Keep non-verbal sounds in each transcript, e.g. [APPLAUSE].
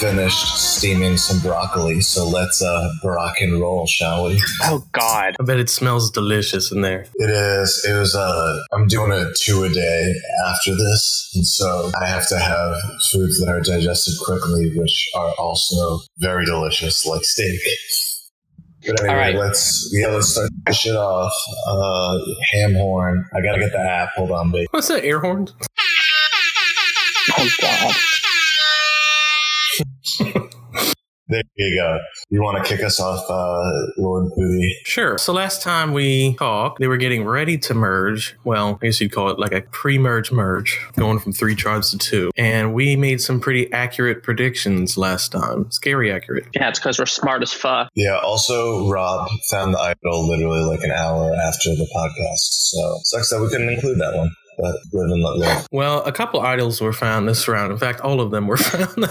I just finished steaming some broccoli, so let's uh rock and roll, shall we? Oh God! I bet it smells delicious in there. It is. It was. Uh, I'm doing a two a day after this, and so I have to have foods that are digested quickly, which are also very delicious, like steak. But anyway, All right. let's yeah, let's start this shit off. Uh, ham horn. I gotta get the app. Hold on, babe. What's that? Air horn? Oh God! [LAUGHS] There you go. You want to kick us off, uh, Lord Poody? Sure. So last time we talked, they were getting ready to merge. Well, I guess you'd call it like a pre-merge merge, going from three tribes to two. And we made some pretty accurate predictions last time. Scary accurate. Yeah, it's because we're smart as fuck. Yeah. Also, Rob found the idol literally like an hour after the podcast, so sucks that we couldn't include that one. But live and let live. Well, a couple idols were found this round. In fact, all of them were [LAUGHS] found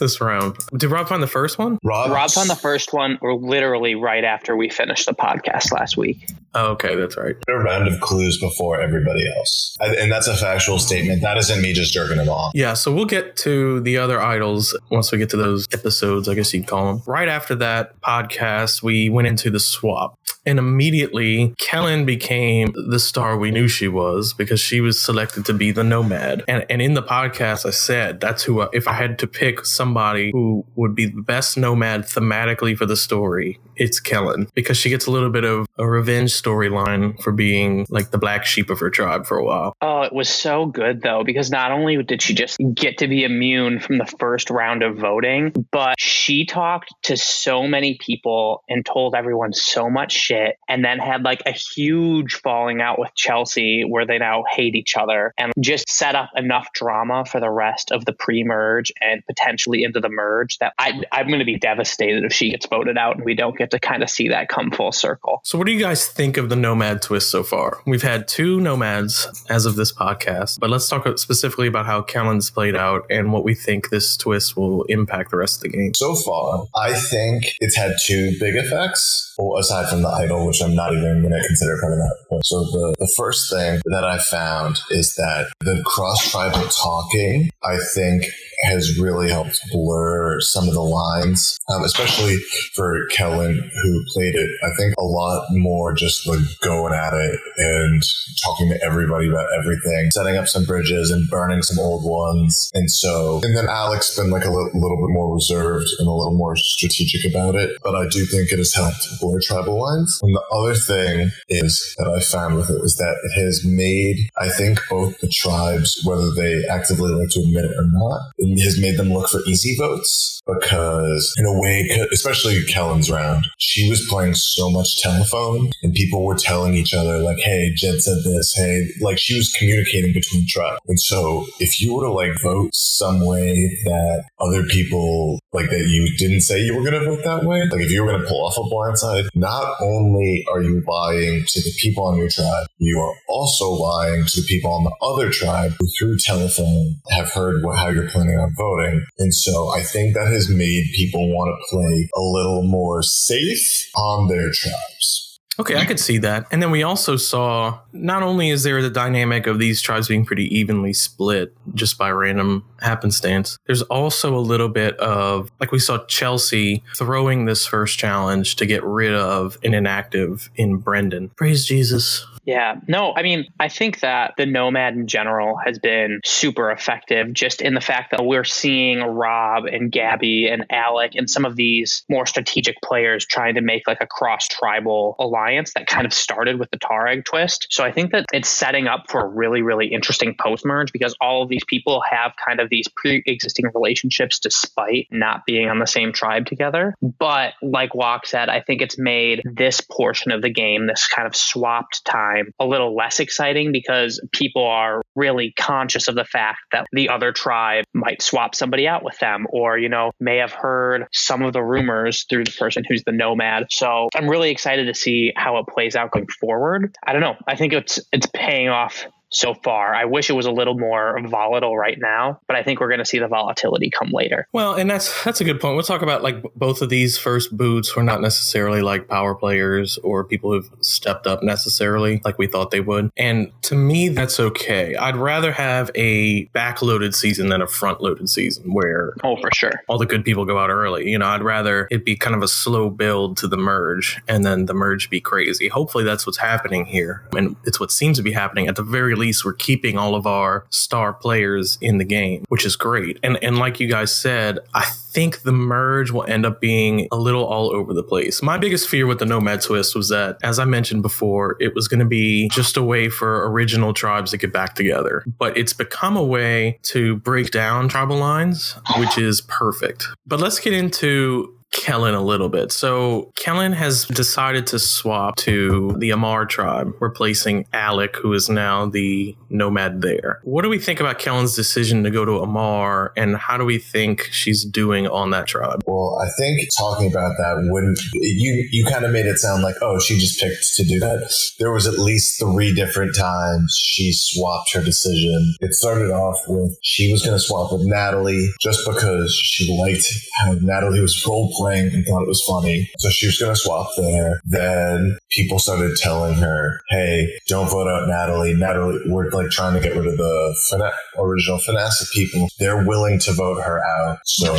this round. Did Rob find the first one? Rob, Rob found the first one, or literally right after we finished the podcast last week. Oh, okay, that's right. a round of clues before everybody else, and that's a factual statement. That isn't me just jerking him off. Yeah, so we'll get to the other idols once we get to those episodes, I guess you'd call them. Right after that podcast, we went into the swap. And immediately, Kellen became the star we knew she was because she was selected to be the nomad. And, and in the podcast, I said that's who, I, if I had to pick somebody who would be the best nomad thematically for the story, it's Kellen because she gets a little bit of a revenge storyline for being like the black sheep of her tribe for a while. Oh, it was so good though, because not only did she just get to be immune from the first round of voting, but she talked to so many people and told everyone so much shit, and then had like a huge falling out with Chelsea where they now hate each other and just set up enough drama for the rest of the pre merge and potentially into the merge that I, I'm going to be devastated if she gets voted out and we don't get to kind of see that come full circle. So, what do you guys think of the Nomad twist so far? We've had two Nomads as of this podcast, but let's talk specifically about how Kellen's played out and what we think this twist will impact the rest of the game. So far, I think it's had two big effects, well, aside from the idol, which I'm not even going to consider part of that. So the, the first thing that I found is that the cross tribal talking, I think, has really helped blur some of the lines, um, especially for Kellen, who played it, I think, a lot more just like going at it and talking to everybody about everything, setting up some bridges and burning some old ones. And so, and then Alex been like a li- little bit more reserved and a little more strategic about it. But I do think it has helped blur tribal lines. And the other thing is that I found with it was that it has made, I think, both the tribes, whether they actively like to admit it or not, has made them look for easy votes because in a way, especially Kellen's round, she was playing so much telephone and people were telling each other like, Hey, Jed said this. Hey, like she was communicating between tribes. And so if you were to like vote some way that other people like that you didn't say you were going to vote that way, like if you were going to pull off a blindside, not only are you lying to the people on your tribe, you are also lying to the people on the other tribe who through telephone have heard what, how you're planning on voting. And so I think that has made people want to play a little more safe on their tribes. Okay, I could see that. And then we also saw not only is there the dynamic of these tribes being pretty evenly split just by random happenstance, there's also a little bit of, like we saw Chelsea throwing this first challenge to get rid of an inactive in Brendan. Praise Jesus. Yeah, no, I mean, I think that the Nomad in general has been super effective just in the fact that we're seeing Rob and Gabby and Alec and some of these more strategic players trying to make like a cross tribal alliance that kind of started with the Tareg twist. So I think that it's setting up for a really, really interesting post merge because all of these people have kind of these pre existing relationships despite not being on the same tribe together. But like Walk said, I think it's made this portion of the game, this kind of swapped time, a little less exciting because people are really conscious of the fact that the other tribe might swap somebody out with them or, you know, may have heard some of the rumors through the person who's the nomad. So I'm really excited to see how it plays out going forward. I don't know. I think it's it's paying off so far. I wish it was a little more volatile right now, but I think we're going to see the volatility come later. Well, and that's that's a good point. We'll talk about like both of these first boots were not necessarily like power players or people who've stepped up necessarily like we thought they would. And to me, that's okay. I'd rather have a backloaded season than a front loaded season where oh for sure all the good people go out early. You know, I'd rather it be kind of a slow build to the merge and then the merge be crazy. Hopefully that's what's happening here. And it's what seems to be happening. At the very least, we're keeping all of our star players in the game, which is great. And and like you guys said, I think the merge will end up being a little all over the place. My biggest fear with the Nomad twist was that, as I mentioned before, it was going to be just a way for original tribes to get back together. But it's become a way to break down tribal lines, which is perfect. But let's get into Kellen a little bit. So Kellen has decided to swap to the Amar tribe, replacing Alec, who is now the nomad there. What do we think about Kellen's decision to go to Amar, and how do we think she's doing on that tribe? Well, I think talking about that wouldn't you you kind of made it sound like oh she just picked to do that. There was at least three different times she swapped her decision. It started off with she was going to swap with Natalie just because she liked how Natalie was role playing and thought it was funny. So she was going to swap there. Then people started telling her, hey, don't vote out Natalie. Natalie, we're like trying to get rid of the fina- original finesse people. They're willing to vote her out. So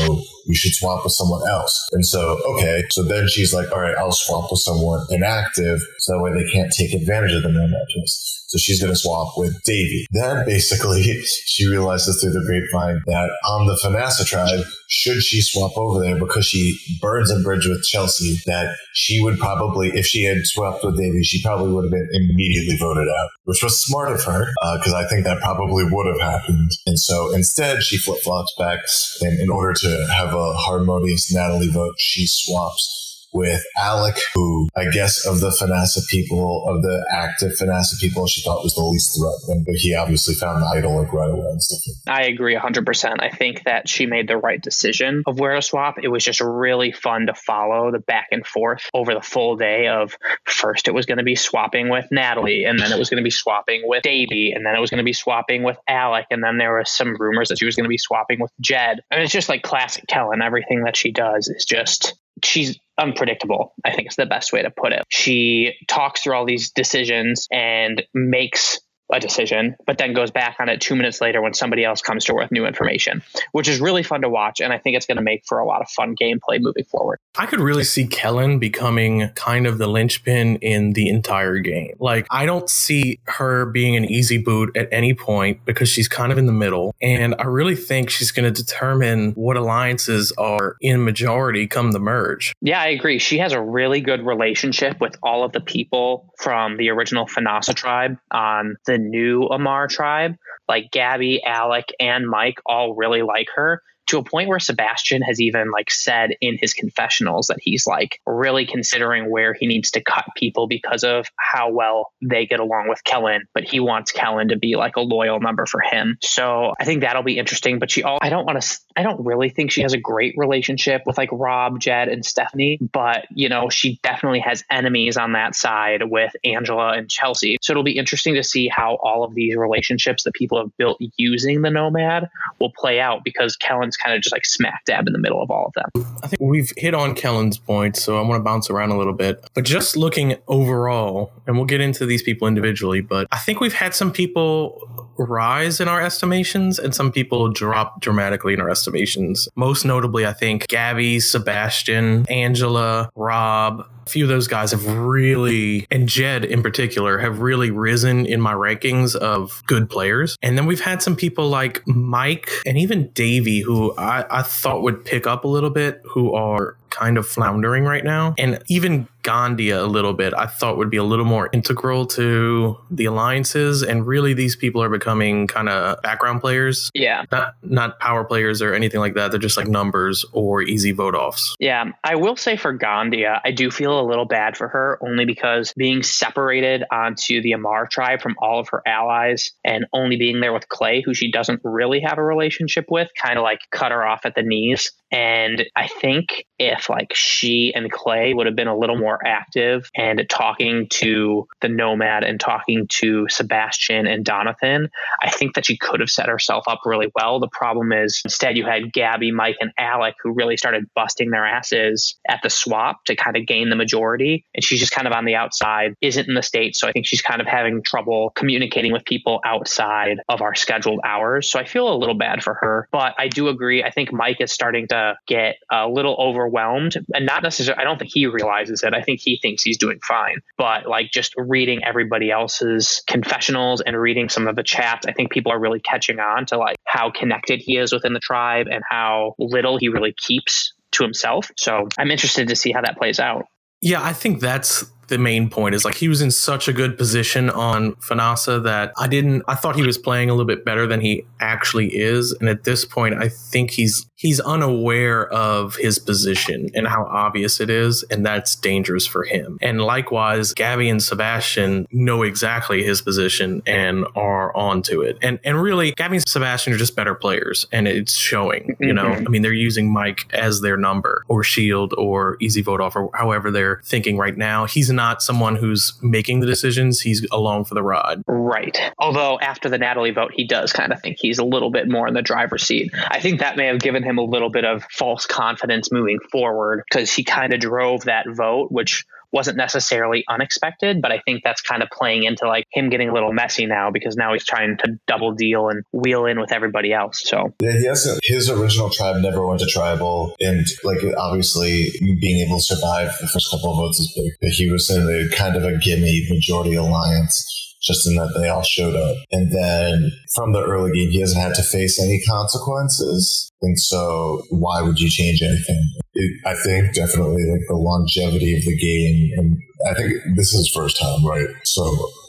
you should swap with someone else. And so, okay. So then she's like, all right, I'll swap with someone inactive. So that way they can't take advantage of the nomad twist. So she's going to swap with Davey. Then basically [LAUGHS] she realizes through the grapevine that on the Fanasa tribe, should she swap over there because she burns a bridge with Chelsea, that she would probably, if she had swapped with Davey, she probably would have been immediately voted out, which was smart of her because uh, I think that probably would have happened. And so instead she flip flops back and in order to have a harmonious Natalie vote, she swaps with Alec, who I guess of the Fanasa people, of the active Fanasa people, she thought was the least threatening, but he obviously found the idol like right away and stuff. I agree 100%. I think that she made the right decision of where to swap. It was just really fun to follow the back and forth over the full day of first it was going to be swapping with Natalie, and then it was going to be swapping with Davey, and then it was going to be swapping with Alec, and then there were some rumors that she was going to be swapping with Jed. And it's just like classic Kellen. Everything that she does is just she's unpredictable, I think is the best way to put it. She talks through all these decisions and makes a decision, but then goes back on it two minutes later when somebody else comes to her with new information, which is really fun to watch. And I think it's going to make for a lot of fun gameplay moving forward. I could really see Kellen becoming kind of the linchpin in the entire game. Like, I don't see her being an easy boot at any point because she's kind of in the middle. And I really think she's going to determine what alliances are in majority come the merge. Yeah, I agree. She has a really good relationship with all of the people from the original Fanasa tribe on the new Amar tribe, like Gabby, Alec, and Mike all really like her to a point where Sebastian has even like said in his confessionals that he's like really considering where he needs to cut people because of how well they get along with Kellen, but he wants Kellen to be like a loyal number for him. So I think that'll be interesting. But she all I don't want to I don't really think she has a great relationship with like Rob, Jed, and Stephanie, but you know, she definitely has enemies on that side with Angela and Chelsea. So it'll be interesting to see how all of these relationships that people have built using the Nomad will play out because Kellen's kind of just like smack dab in the middle of all of them. I think we've hit on Kellen's point, so I want to bounce around a little bit. But just looking overall, and we'll get into these people individually, but I think we've had some people rise in our estimations and some people drop dramatically in our estimations. Most notably, I think Gabby, Sebastian, Angela, Rob, a few of those guys have really, and Jed in particular, have really risen in my rankings of good players. And then we've had some people like Mike and even Davey, who I, I thought would pick up a little bit, who are kind of floundering right now. And even Gandia a little bit, I thought would be a little more integral to the alliances. And really, these people are becoming kind of background players. Yeah. Not, not power players or anything like that. They're just like numbers or easy vote offs. Yeah. I will say for Gandia, I do feel a little bad for her only because being separated onto the Amar tribe from all of her allies and only being there with Clay, who she doesn't really have a relationship with, kind of like cut her off at the knees. And I think if like she and Clay would have been a little more active and talking to the Nomad and talking to Sebastian and Donathan, I think that she could have set herself up really well. The problem is instead you had Gabby, Mike, and Alec who really started busting their asses at the swap to kind of gain the majority. And she's just kind of on the outside, isn't in the States. So I think she's kind of having trouble communicating with people outside of our scheduled hours. So I feel a little bad for her. But I do agree. I think Mike is starting to get a little overwhelmed and not necessarily, I don't think he realizes it. I think he thinks he's doing fine. But like just reading everybody else's confessionals and reading some of the chats, I think people are really catching on to like how connected he is within the tribe and how little he really keeps to himself. So I'm interested to see how that plays out. Yeah, I think that's the main point is like he was in such a good position on Fanasa that I didn't I thought he was playing a little bit better than he actually is. And at this point I think he's he's unaware of his position and how obvious it is, and that's dangerous for him. And likewise, Gabby and Sebastian know exactly his position and are onto it. And and really, Gabby and Sebastian are just better players, and it's showing. You know, mm-hmm. I mean, they're using Mike as their number or shield or easy vote off or however they're thinking right now. He's not someone who's making the decisions. He's along for the ride. Right. Although after the Natalie vote, he does kind of think he's a little bit more in the driver's seat. I think that may have given him a little bit of false confidence moving forward because he kind of drove that vote, which wasn't necessarily unexpected, but I think that's kind of playing into like him getting a little messy now because now he's trying to double deal and wheel in with everybody else. So yeah, he hasn't, his original tribe never went to tribal, and like obviously being able to survive the first couple of votes is big. But he was in a kind of a gimme majority alliance just in that they all showed up. And then from the early game, he hasn't had to face any consequences. And so why would you change anything? It, I think definitely like the longevity of the game. And I think this is his first time, right? So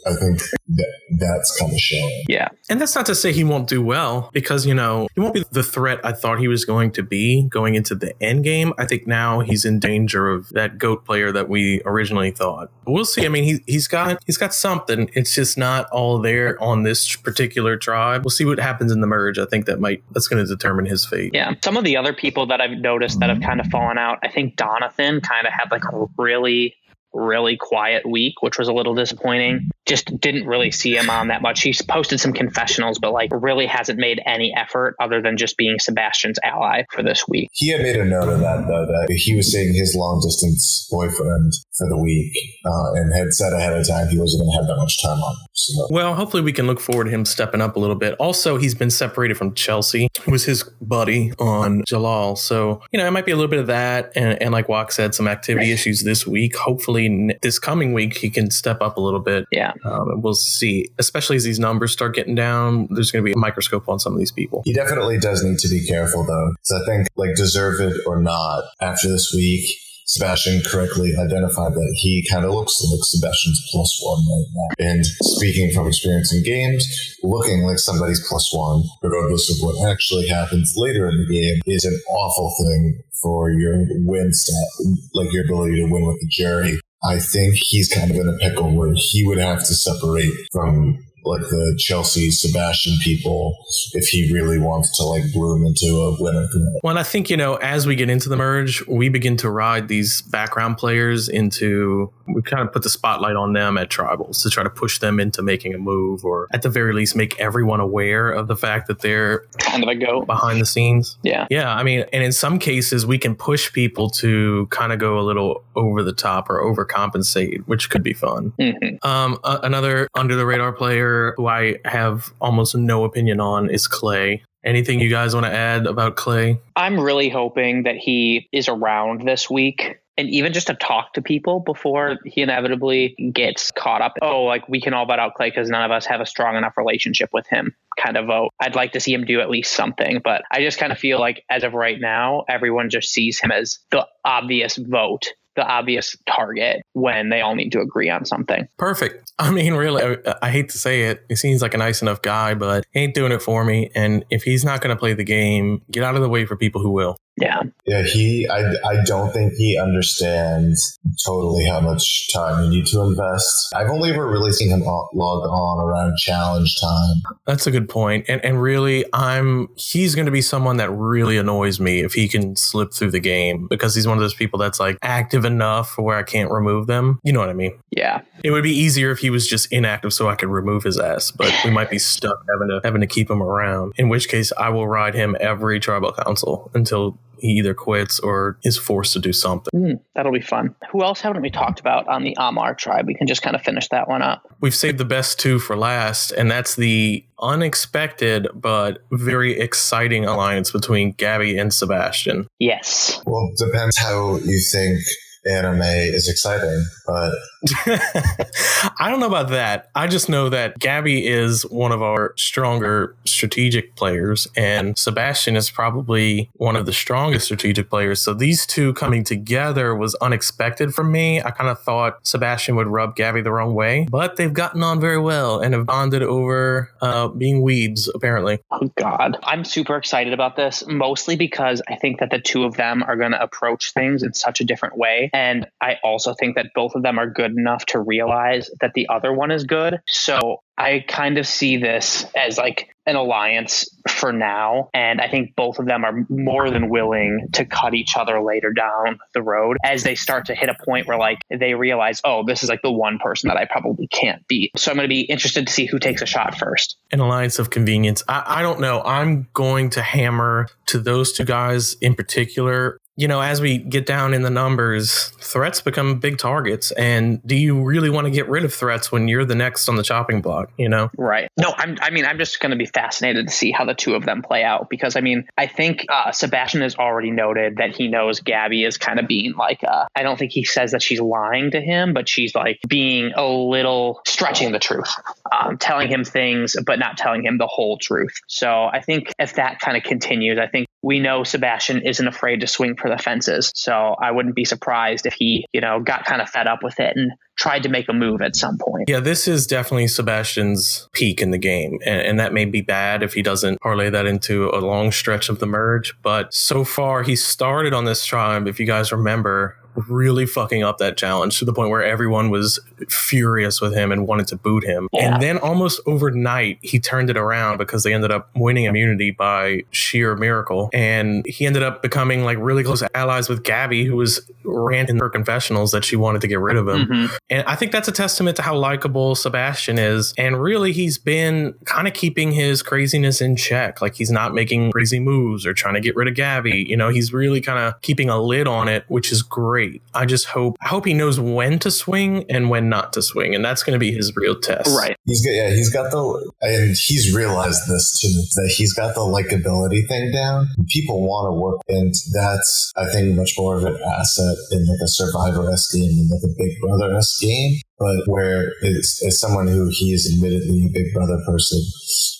I think that that's kind of showing. Yeah. And that's not to say he won't do well because, you know, he won't be the threat I thought he was going to be going into the end game. I think now he's in danger of that GOAT player that we originally thought. But we'll see. I mean, he, he's got he's got something. It's just not all there on this particular tribe. We'll see what happens in the merge. I think that might that's going to determine his fate. Yeah. Some of the other people that I've noticed that have mm-hmm. kind of fallen out, I think Donathan kind of had like a really really quiet week, which was a little disappointing. Just didn't really see him on that much. He's posted some confessionals, but like really hasn't made any effort other than just being Sebastian's ally for this week. He had made a note of that though, that he was seeing his long distance boyfriend for the week uh, and had said ahead of time he wasn't going to have that much time on. So. Well, hopefully we can look forward to him stepping up a little bit. Also, he's been separated from Chelsea, who was his buddy on Jalal. So, you know, it might be a little bit of that. And, and like Wok said, some activity issues this week. Hopefully this coming week he can step up a little bit. Yeah. Um, we'll see, especially as these numbers start getting down. There's going to be a microscope on some of these people. He definitely does need to be careful though. So I think like deserve it or not after this week, Sebastian correctly identified that he kind of looks like Sebastian's plus one right now. And speaking from experience in games, looking like somebody's plus one, regardless of what actually happens later in the game, is an awful thing for your win stat, like your ability to win with the jury. I think he's kind of in a pickle where he would have to separate from like the Chelsea Sebastian people if he really wants to like bloom into a winner. Well, I think you know as we get into the merge, we begin to ride these background players into. We kind of put the spotlight on them at tribals to try to push them into making a move, or at the very least, make everyone aware of the fact that they're kind of a go behind the scenes. Yeah, yeah. I mean, and in some cases, we can push people to kind of go a little over the top or overcompensate, which could be fun. Mm-hmm. Um, uh, another under the radar player player who I have almost no opinion on is Clay. Anything you guys want to add about Clay? I'm really hoping that he is around this week and even just to talk to people before he inevitably gets caught up. Oh, like we can all vote out Clay because none of us have a strong enough relationship with him kind of vote. I'd like to see him do at least something, but I just kind of feel like as of right now, everyone just sees him as the obvious vote the obvious target when they all need to agree on something. Perfect. I mean, really, I, I, hate to say it. He seems like a nice enough guy, but he ain't doing it for me. And if he's not going to play the game, get out of the way for people who will. Yeah. Yeah, he. I. I don't think he understands totally how much time you need to invest. I've only ever really seen him log on around challenge time. That's a good point. And and really, I'm. He's going to be someone that really annoys me if he can slip through the game because he's one of those people that's like active enough where I can't remove them. You know what I mean? Yeah. It would be easier if he was just inactive so I could remove his ass, but we might be [LAUGHS] stuck having to having to keep him around. In which case, I will ride him every tribal council until he either quits or is forced to do something. Mm, that'll be fun. Who else haven't we talked about on the Amar tribe? We can just kind of finish that one up. We've saved the best two for last, and that's the unexpected but very exciting alliance between Gabby and Sebastian. Yes. Well, depends how you think anime is exciting, but [LAUGHS] I don't know about that. I just know that Gabby is one of our stronger strategic players, and Sebastian is probably one of the strongest strategic players. So these two coming together was unexpected for me. I kind of thought Sebastian would rub Gabby the wrong way, but they've gotten on very well and have bonded over uh, being weebs, apparently. Oh, God. I'm super excited about this, mostly because I think that the two of them are going to approach things in such a different way. And I also think that both of them are good enough to realize that the other one is good. So I kind of see this as like an alliance for now. And I think both of them are more than willing to cut each other later down the road as they start to hit a point where like they realize, oh, this is like the one person that I probably can't beat. So I'm going to be interested to see who takes a shot first. An alliance of convenience. I, I don't know. I'm going to hammer to those two guys in particular you know, as we get down in the numbers, threats become big targets. And do you really want to get rid of threats when you're the next on the chopping block, you know? Right. No, I'm, I mean, I'm just going to be fascinated to see how the two of them play out because, I mean, I think uh, Sebastian has already noted that he knows Gabby is kind of being like, uh, I don't think he says that she's lying to him, but she's like being a little stretching the truth, um, telling him things, but not telling him the whole truth. So I think if that kind of continues, I think we know Sebastian isn't afraid to swing for the fences. So I wouldn't be surprised if he, you know, got kind of fed up with it and tried to make a move at some point. Yeah, this is definitely Sebastian's peak in the game. And, and, that may be bad if he doesn't parlay that into a long stretch of the merge. But so far, he started on this tribe, if you guys remember, really fucking up that challenge to the point where everyone was furious with him and wanted to boot him. Yeah. And then almost overnight, he turned it around because they ended up winning immunity by sheer miracle. And he ended up becoming like really close allies with Gabby, who was ranting her confessionals that she wanted to get rid of him. Mm-hmm. And I think that's a testament to how likable Sebastian is. And really, he's been kind of keeping his craziness in check. Like he's not making crazy moves or trying to get rid of Gabby. You know, he's really kind of keeping a lid on it, which is great great. I just hope I hope he knows when to swing and when not to swing, and that's going to be his real test. Right. He's got yeah. He's got the and he's realized this too that he's got the likability thing down. People want to work, and that's I think much more of an asset in like a Survivor s game than like a Big Brother s game but where it's, as someone who he is admittedly a big brother person,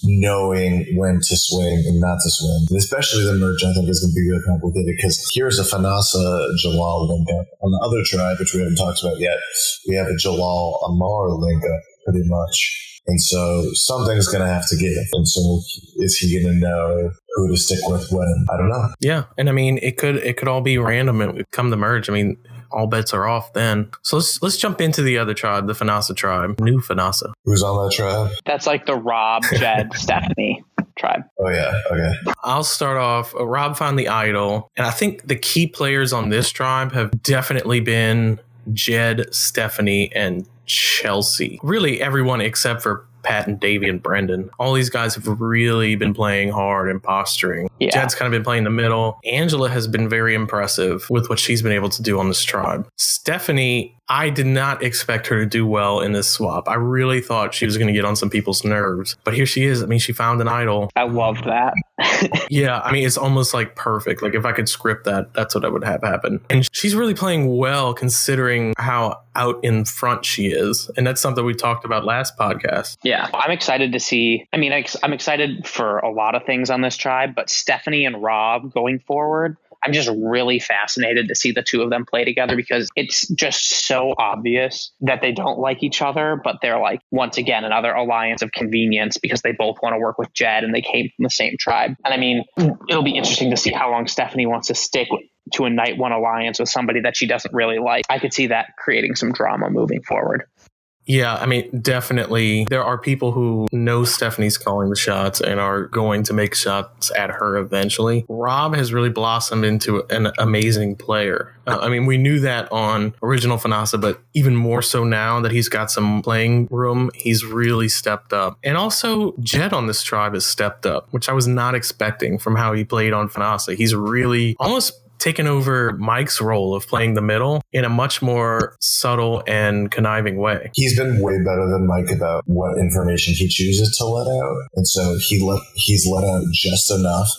knowing when to swing and not to swing, and especially the merge, I think is going to be really complicated because here's a Fanasa Jalal link up. On the other tribe, which we haven't talked about yet, we have a Jalal Amar link up pretty much. And so something's going to have to give. And so is he going to know who to stick with when? I don't know. Yeah. And I mean, it could, it could all be random. Would come to merge. I mean, all bets are off then. So let's let's jump into the other tribe, the Fanasa tribe, new Fanasa. Who's on that tribe? That's like the Rob, Jed, [LAUGHS] Stephanie tribe. Oh yeah, okay. I'll start off. Uh, Rob found the idol, and I think the key players on this tribe have definitely been Jed, Stephanie, and Chelsea. Really, everyone except for Pat and Davey and Brendan. All these guys have really been playing hard and posturing. Yeah. Jed's kind of been playing the middle. Angela has been very impressive with what she's been able to do on this tribe. Stephanie I did not expect her to do well in this swap. I really thought she was going to get on some people's nerves, but here she is. I mean, she found an idol. I love that. [LAUGHS] yeah, I mean, it's almost like perfect. Like if I could script that, that's what I would have happen. And she's really playing well considering how out in front she is. And that's something we talked about last podcast. Yeah, I'm excited to see. I mean, I'm excited for a lot of things on this tribe, but Stephanie and Rob going forward I'm just really fascinated to see the two of them play together because it's just so obvious that they don't like each other, but they're like, once again, another alliance of convenience because they both want to work with Jed and they came from the same tribe. And I mean, it'll be interesting to see how long Stephanie wants to stick to a night one alliance with somebody that she doesn't really like. I could see that creating some drama moving forward. Yeah, I mean, definitely. There are people who know Stephanie's calling the shots and are going to make shots at her eventually. Rob has really blossomed into an amazing player. Uh, I mean, we knew that on original Fanasa, but even more so now that he's got some playing room, he's really stepped up. And also, Jed on this tribe has stepped up, which I was not expecting from how he played on Fanasa. He's really almost taken over Mike's role of playing the middle in a much more subtle and conniving way. He's been way better than Mike about what information he chooses to let out. And so he let he's let out just enough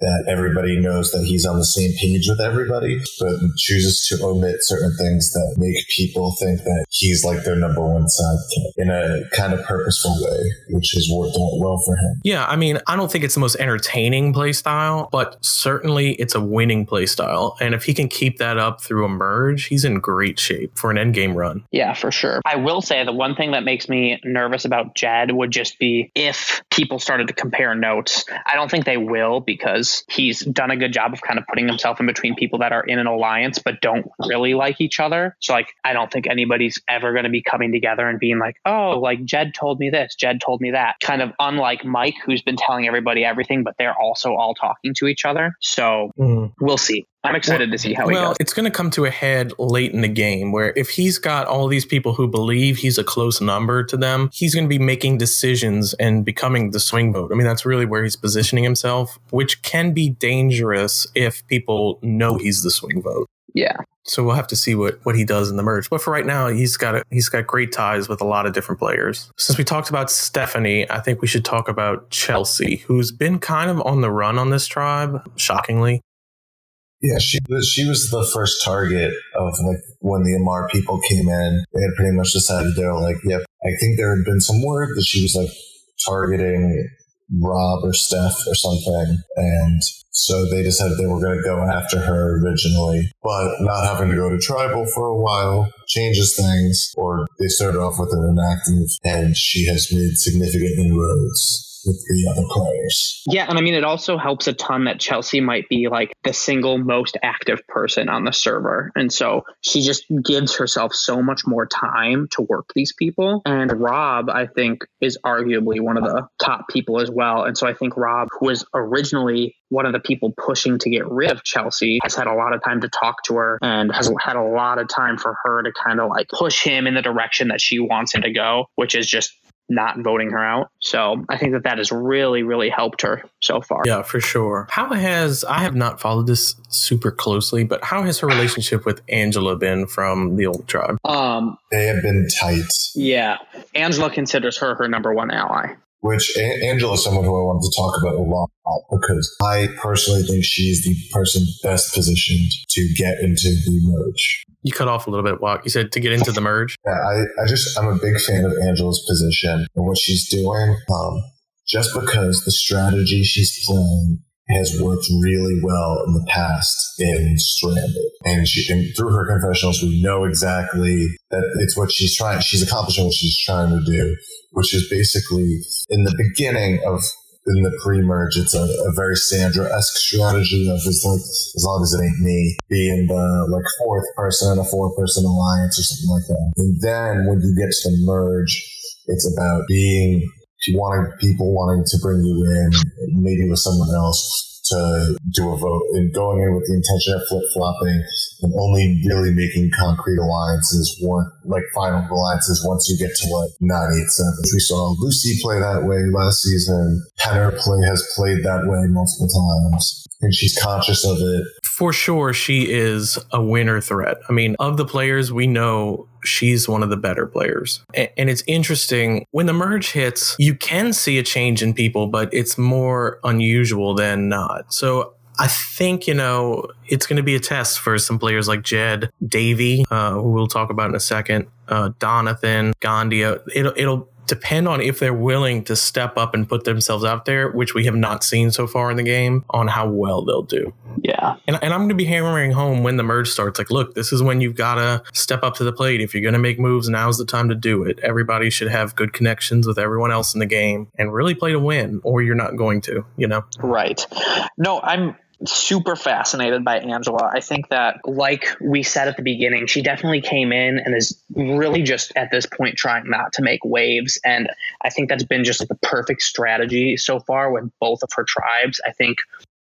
that everybody knows that he's on the same page with everybody, but chooses to omit certain things that make people think that he's like their number one sidekick in a kind of purposeful way, which has worked out well for him. Yeah, I mean, I don't think it's the most entertaining play style, but certainly it's a winning play style. And if he can keep that up through a merge, he's in great shape for an endgame run. Yeah, for sure. I will say the one thing that makes me nervous about Jed would just be if people started to compare notes. I don't think they will because because he's done a good job of kind of putting himself in between people that are in an alliance but don't really like each other. So like I don't think anybody's ever going to be coming together and being like, "Oh, like Jed told me this, Jed told me that." Kind of unlike Mike who's been telling everybody everything but they're also all talking to each other. So mm. we'll see. I'm excited well, to see how he well, it's going to come to a head late in the game where if he's got all these people who believe he's a close number to them, he's going to be making decisions and becoming the swing vote. I mean, that's really where he's positioning himself, which can be dangerous if people know he's the swing vote. Yeah. So we'll have to see what, what he does in the merge. But for right now, he's got a, he's got great ties with a lot of different players. Since we talked about Stephanie, I think we should talk about Chelsea, who's been kind of on the run on this tribe, shockingly. Yeah, she was she was the first target of like when the Amar people came in. They had pretty much decided they were like, "Yep." I think there had been some word that she was like targeting Rob or Steph or something, and so they decided they were going to go after her originally. But not having to go to tribal for a while changes things, or they started off with an inactive, and she has made significant inroads with the other players. Yeah, and I mean, it also helps a ton that Chelsea might be like the single most active person on the server. And so she just gives herself so much more time to work these people. And Rob, I think, is arguably one of the top people as well. And so I think Rob, who was originally one of the people pushing to get rid of Chelsea has had a lot of time to talk to her and has had a lot of time for her to kind of like push him in the direction that she wants him to go, which is just not voting her out. So I think that that has really, really helped her so far. Yeah, for sure. How has, I have not followed this super closely, but how has her relationship with Angela been from the old tribe? Um, they have been tight. Yeah. Angela considers her her number one ally. Which a- Angela is someone who I wanted to talk about a lot because I personally think she's the person best positioned to get into the merge. You cut off a little bit, Walk. You said to get into the merge. [LAUGHS] Yeah, I, I just I'm a big fan of Angela's position and what she's doing. Um, just because the strategy she's playing has worked really well in the past in Stranded. And she and through her confessionals, we know exactly that it's what she's trying she's accomplishing what she's trying to do, which is basically in the beginning of in the pre-merge, it's a, a very Sandra-esque strategy of just like, as long as it ain't me, being the like fourth person in a four-person alliance or something like that. And then when you get to the merge, it's about being wanting people wanting to bring you in, maybe with someone else, to do a vote and going in with the intention of flip flopping and only really making concrete alliances, one like final alliances once you get to like nine eight seven. We saw Lucy play that way last season. Penner play has played that way multiple times and she's conscious of it. For sure, she is a winner threat. I mean, of the players, we know she's one of the better players. And it's interesting when the merge hits, you can see a change in people, but it's more unusual than not. So I think, you know, it's going to be a test for some players like Jed, Davey, uh, who we'll talk about in a second, uh, Donathan, Gandia. It'll, it'll depend on if they're willing to step up and put themselves out there, which we have not seen so far in the game, on how well they'll do. Yeah. And, and I'm going to be hammering home when the merge starts. Like, look, this is when you've got to step up to the plate. If you're going to make moves, now's the time to do it. Everybody should have good connections with everyone else in the game and really play to win, or you're not going to, you know? Right. No, I'm super fascinated by Angela. I think that, like we said at the beginning, she definitely came in and is really just at this point trying not to make waves. And I think that's been just the perfect strategy so far with both of her tribes. I think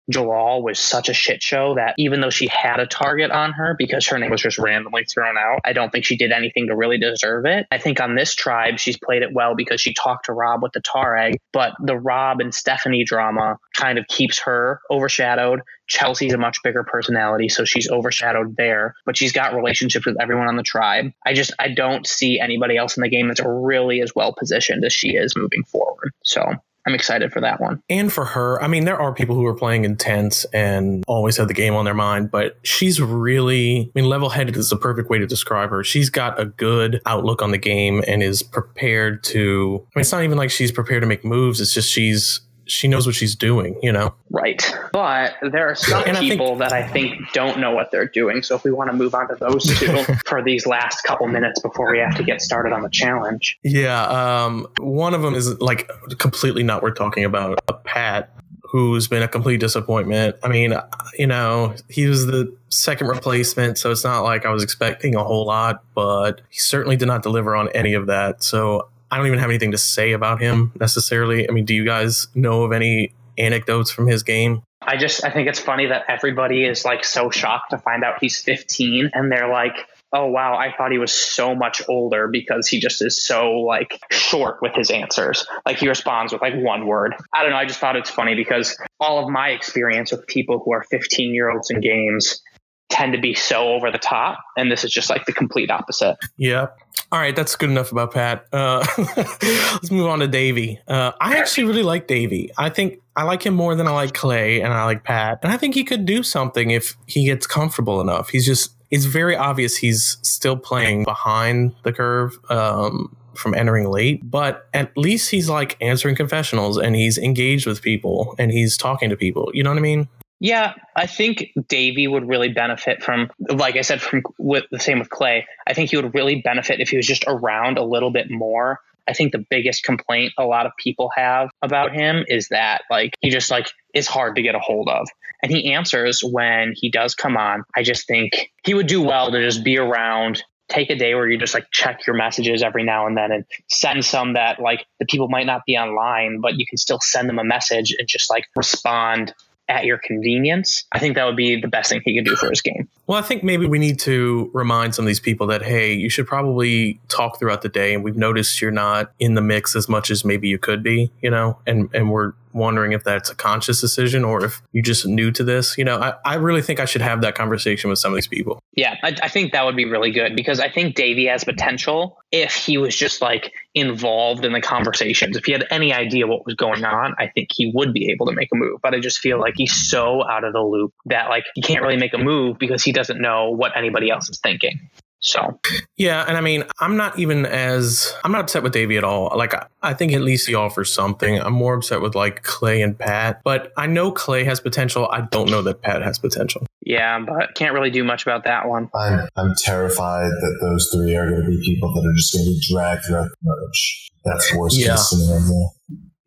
Jalal was such a shit show that even though she had a target on her because her name was just randomly thrown out, I don't think she did anything to really deserve it. I think on this tribe, she's played it well because she talked to Rob with the Tareg, but the Rob and Stephanie drama kind of keeps her overshadowed. Chelsea's a much bigger personality, so she's overshadowed there, but she's got relationships with everyone on the tribe. I just I don't see anybody else in the game that's really as well positioned as she is moving forward. So I'm excited for that one. And for her, I mean, there are people who are playing intense and always have the game on their mind, but she's really, I mean, level headed is the perfect way to describe her. She's got a good outlook on the game and is prepared to, I mean, it's not even like she's prepared to make moves. It's just she's she knows what she's doing, you know? Right. But there are some and people I think, that I think don't know what they're doing. So if we want to move on to those two [LAUGHS] for these last couple minutes before we have to get started on the challenge. Yeah. Um, one of them is like completely not worth talking about. A Pat who's been a complete disappointment. I mean, you know, he was the second replacement, so it's not like I was expecting a whole lot, but he certainly did not deliver on any of that. So I don't even have anything to say about him necessarily. I mean, do you guys know of any anecdotes from his game? I just I think it's funny that everybody is like so shocked to find out he's 15 and they're like, "Oh wow, I thought he was so much older because he just is so like short with his answers. Like he responds with like one word. I don't know, I just thought it's funny because all of my experience with people who are 15-year-olds in games tend to be so over the top and this is just like the complete opposite. Yeah. All right that's good enough about pat. Uh, [LAUGHS] let's move on to davey. Uh, i actually really like davey. I think i like him more than i like clay and i like pat and i think he could do something if he gets comfortable enough. He's just it's very obvious he's still playing behind the curve um, from entering late, but at least he's like answering confessionals and he's engaged with people and he's talking to people. You know what I mean? Yeah, I think Davey would really benefit from, like I said, from with the same with Clay. I think he would really benefit if he was just around a little bit more. I think the biggest complaint a lot of people have about him is that like he just like is hard to get a hold of. And he answers when he does come on. I just think he would do well to just be around, take a day where you just like check your messages every now and then and send some that like the people might not be online, but you can still send them a message and just like respond at your convenience, I think that would be the best thing he could do for his game. Well, I think maybe we need to remind some of these people that, hey, you should probably talk throughout the day. And we've noticed you're not in the mix as much as maybe you could be, you know, and, and we're wondering if that's a conscious decision or if you're just new to this. You know, I, I really think I should have that conversation with some of these people. Yeah, I, I think that would be really good because I think Davey has potential if he was just like involved in the conversations. If he had any idea what was going on, I think he would be able to make a move. But I just feel like he's so out of the loop that like he can't really make a move because he doesn't know what anybody else is thinking. So, yeah, and I mean, I'm not even as I'm not upset with Davey at all. Like, I, I think at least he offers something. I'm more upset with like Clay and Pat, but I know Clay has potential. I don't know that Pat has potential. Yeah, but can't really do much about that one. I'm I'm terrified that those three are going to be people that are just going to be dragged throughout the merge. That's worst yeah. case scenario.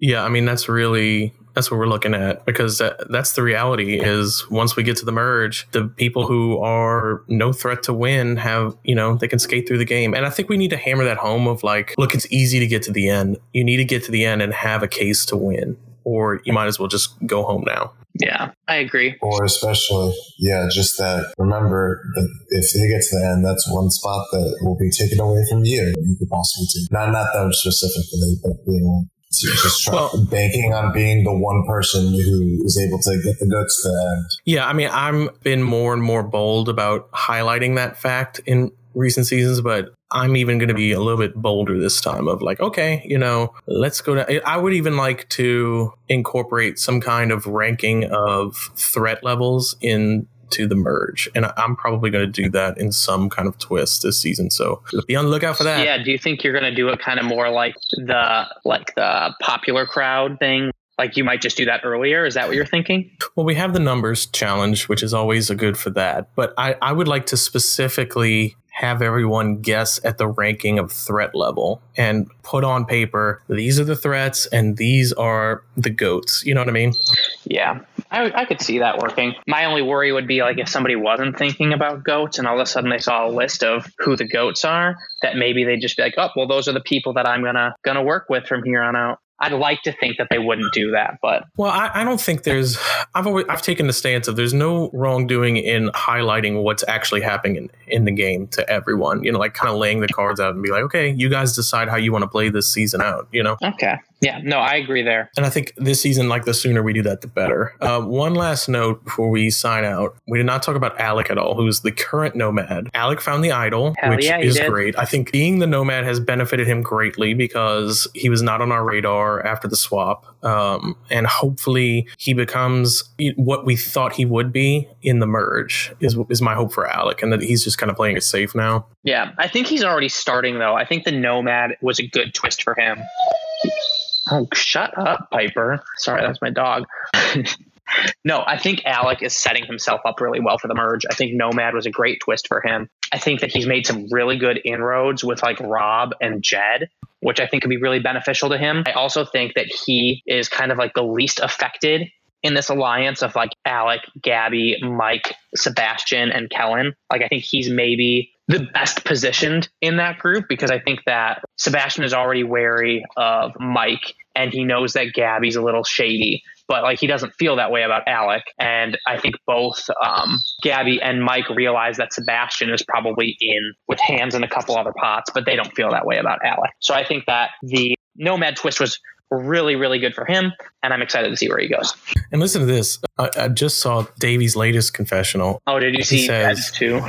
Yeah, I mean that's really that's what we're looking at because that, that's the reality is once we get to the merge the people who are no threat to win have you know they can skate through the game and i think we need to hammer that home of like look it's easy to get to the end you need to get to the end and have a case to win or you might as well just go home now yeah, I agree. Or especially, yeah, just that. Remember that if they get to the end, that's one spot that will be taken away from you. You could possibly take. Not not them specifically, but being so just try, well, banking on being the one person who is able to get the goods to the end. Yeah, I mean, I've been more and more bold about highlighting that fact in recent seasons, but I'm even going to be a little bit bolder this time of like, okay, you know, let's go to. I would even like to incorporate some kind of ranking of threat levels in into the merge. And I'm probably going to do that in some kind of twist this season. So be on the lookout for that. Yeah. Do you think you're going to do it kind of more like the like the popular crowd thing? Like you might just do that earlier. Is that what you're thinking? Well, we have the numbers challenge, which is always a good for that. But I, I would like to specifically have everyone guess at the ranking of threat level and put on paper these are the threats and these are the goats. You know what I mean? Yeah, I, I could see that working. My only worry would be like if somebody wasn't thinking about goats and all of a sudden they saw a list of who the goats are, that maybe they'd just be like, oh, well, those are the people that I'm gonna gonna work with from here on out. I'd like to think that they wouldn't do that, but well, I, I, don't think there's. I've always I've taken the stance of there's no wrongdoing in highlighting what's actually happening in, in the game to everyone. You know, like kind of laying the cards out and be like, okay, you guys decide how you want to play this season out. You know, okay, yeah, no, I agree there. And I think this season, like the sooner we do that, the better. Uh, one last note before we sign out: we did not talk about Alec at all, who's the current nomad. Alec found the idol, Hell which yeah, is did. great. I think being the nomad has benefited him greatly because he was not on our radar after the swap, um, and hopefully he becomes what we thought he would be in the merge. Is is my hope for Alec, and that he's just kind of playing it safe now. Yeah, I think he's already starting though. I think the nomad was a good twist for him. Oh, shut up, Piper. Sorry, that's my dog. [LAUGHS] no, I think Alec is setting himself up really well for the merge. I think Nomad was a great twist for him. I think that he's made some really good inroads with like Rob and Jed, which I think could be really beneficial to him. I also think that he is kind of like the least affected in this alliance of like Alec, Gabby, Mike, Sebastian, and Kellen. Like, I think he's maybe the best positioned in that group because I think that Sebastian is already wary of Mike and he knows that Gabby's a little shady. But like he doesn't feel that way about Alec, and I think both um, Gabby and Mike realize that Sebastian is probably in with hands in a couple other pots, but they don't feel that way about Alec. So I think that the Nomad twist was really, really good for him, and I'm excited to see where he goes. And listen to this. I, I just saw Davey's latest confessional. Oh, did you see says, too?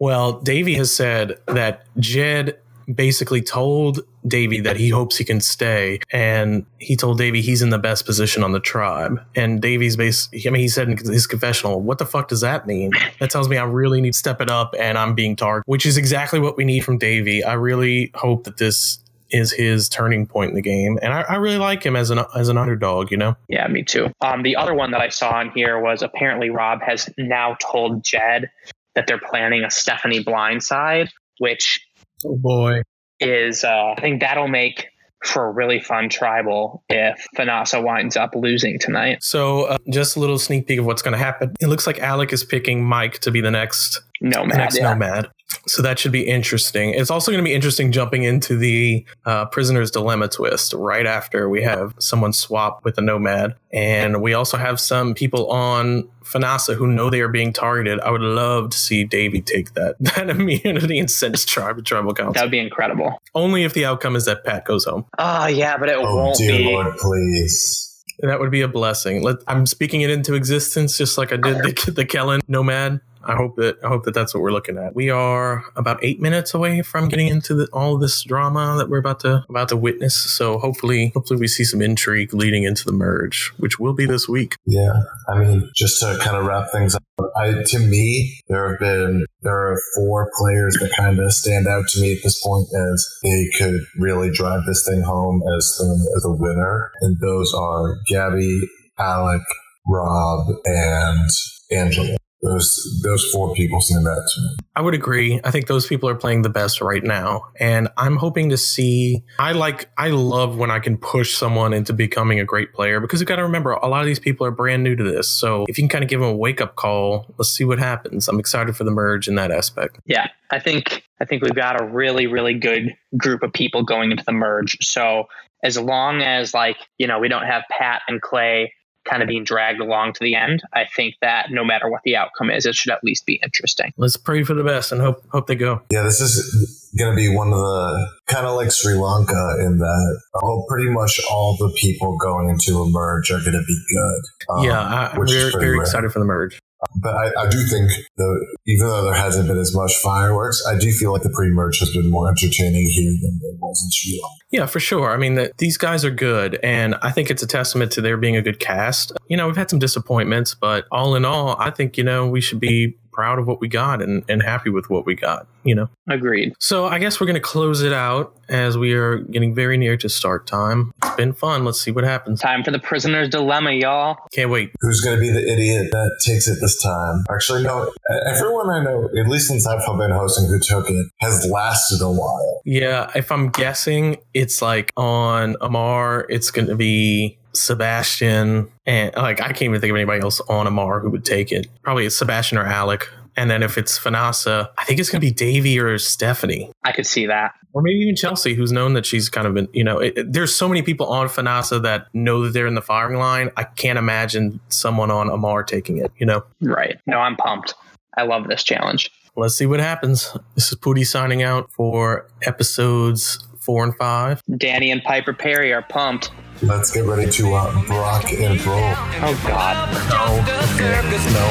Well, Davey has said that Jed basically told Davey that he hopes he can stay, and he told Davey he's in the best position on the tribe. And Davey's base, I mean, he said in his confessional, "What the fuck does that mean?" That tells me I really need to step it up, and I'm being targeted, which is exactly what we need from Davey. I really hope that this is his turning point in the game, and I, I, really like him as an as an underdog. You know. Yeah, me too. Um, the other one that I saw in here was apparently Rob has now told Jed that they're planning a Stephanie blindside, which oh boy is uh, I think that'll make for a really fun tribal if Fanasa winds up losing tonight. So, uh, just a little sneak peek of what's going to happen. It looks like Alec is picking Mike to be the next nomad. Next yeah. nomad. So that should be interesting. It's also going to be interesting jumping into the uh, prisoner's dilemma twist right after we have someone swap with a nomad, and we also have some people on Fanasa who know they are being targeted. I would love to see Davey take that [LAUGHS] that immunity and send his tribe to tribal council. That would be incredible. Only if the outcome is that Pat goes home. Oh yeah, but it oh, won't dear be. Lord, please. That would be a blessing. Let, I'm speaking it into existence, just like I did the, [LAUGHS] the Kellen Nomad. I hope that I hope that that's what we're looking at. We are about eight minutes away from getting into the, all this drama that we're about to about to witness. So hopefully, hopefully we see some intrigue leading into the merge, which will be this week. Yeah, I mean, just to kind of wrap things up, I, to me, there have been there are four players that kind of stand out to me at this point as they could really drive this thing home as the as the winner, and those are Gabby, Alec, Rob, and Angela those those four people stand out to me. I would agree. I think those people are playing the best right now, and I'm hoping to see. I like. I love when I can push someone into becoming a great player because you got to remember a lot of these people are brand new to this. So if you can kind of give them a wake up call, let's see what happens. I'm excited for the merge in that aspect. Yeah, I think I think we've got a really really good group of people going into the merge. So as long as like you know we don't have Pat and Clay kind of being dragged along to the end, I think that no matter what the outcome is, it should at least be interesting. Let's pray for the best and hope hope they go. Yeah, this is going to be one of the kind of like Sri Lanka in that oh, pretty much all the people going into a merge are going to be good. Um, yeah, I, we're very rare. excited for the merge. But I, I do think that even though there hasn't been as much fireworks, I do feel like the pre-merge has been more entertaining here than it was in Sri. Yeah, for sure. I mean, the, these guys are good, and I think it's a testament to their being a good cast. You know, we've had some disappointments, but all in all, I think you know we should be proud of what we got and, and happy with what we got, you know? Agreed. So I guess we're going to close it out as we are getting very near to start time. It's been fun. Let's see what happens. Time for the prisoner's dilemma, y'all. Can't wait. Who's going to be the idiot that takes it this time? Actually, no. Everyone I know, at least since I've been hosting who took it, has lasted a while. Yeah, if I'm guessing, it's like on Amar, it's going to be Sebastian, and like I can't even think of anybody else on Amar who would take it. Probably Sebastian or Alec. And then if it's Fanasa, I think it's going to be Davey or Stephanie. I could see that. Or maybe even Chelsea, who's known that she's kind of been, you know, it, it, there's so many people on Fanasa that know that they're in the firing line. I can't imagine someone on Amar taking it, you know? Right. No, I'm pumped. I love this challenge. Let's see what happens. This is Poody signing out for episodes four and five. Danni and Piper Perry are pumped. Let's get ready to uh, rock and roll. Oh God. No. Okay. No.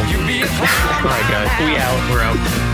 All right, guys. We out. We're out.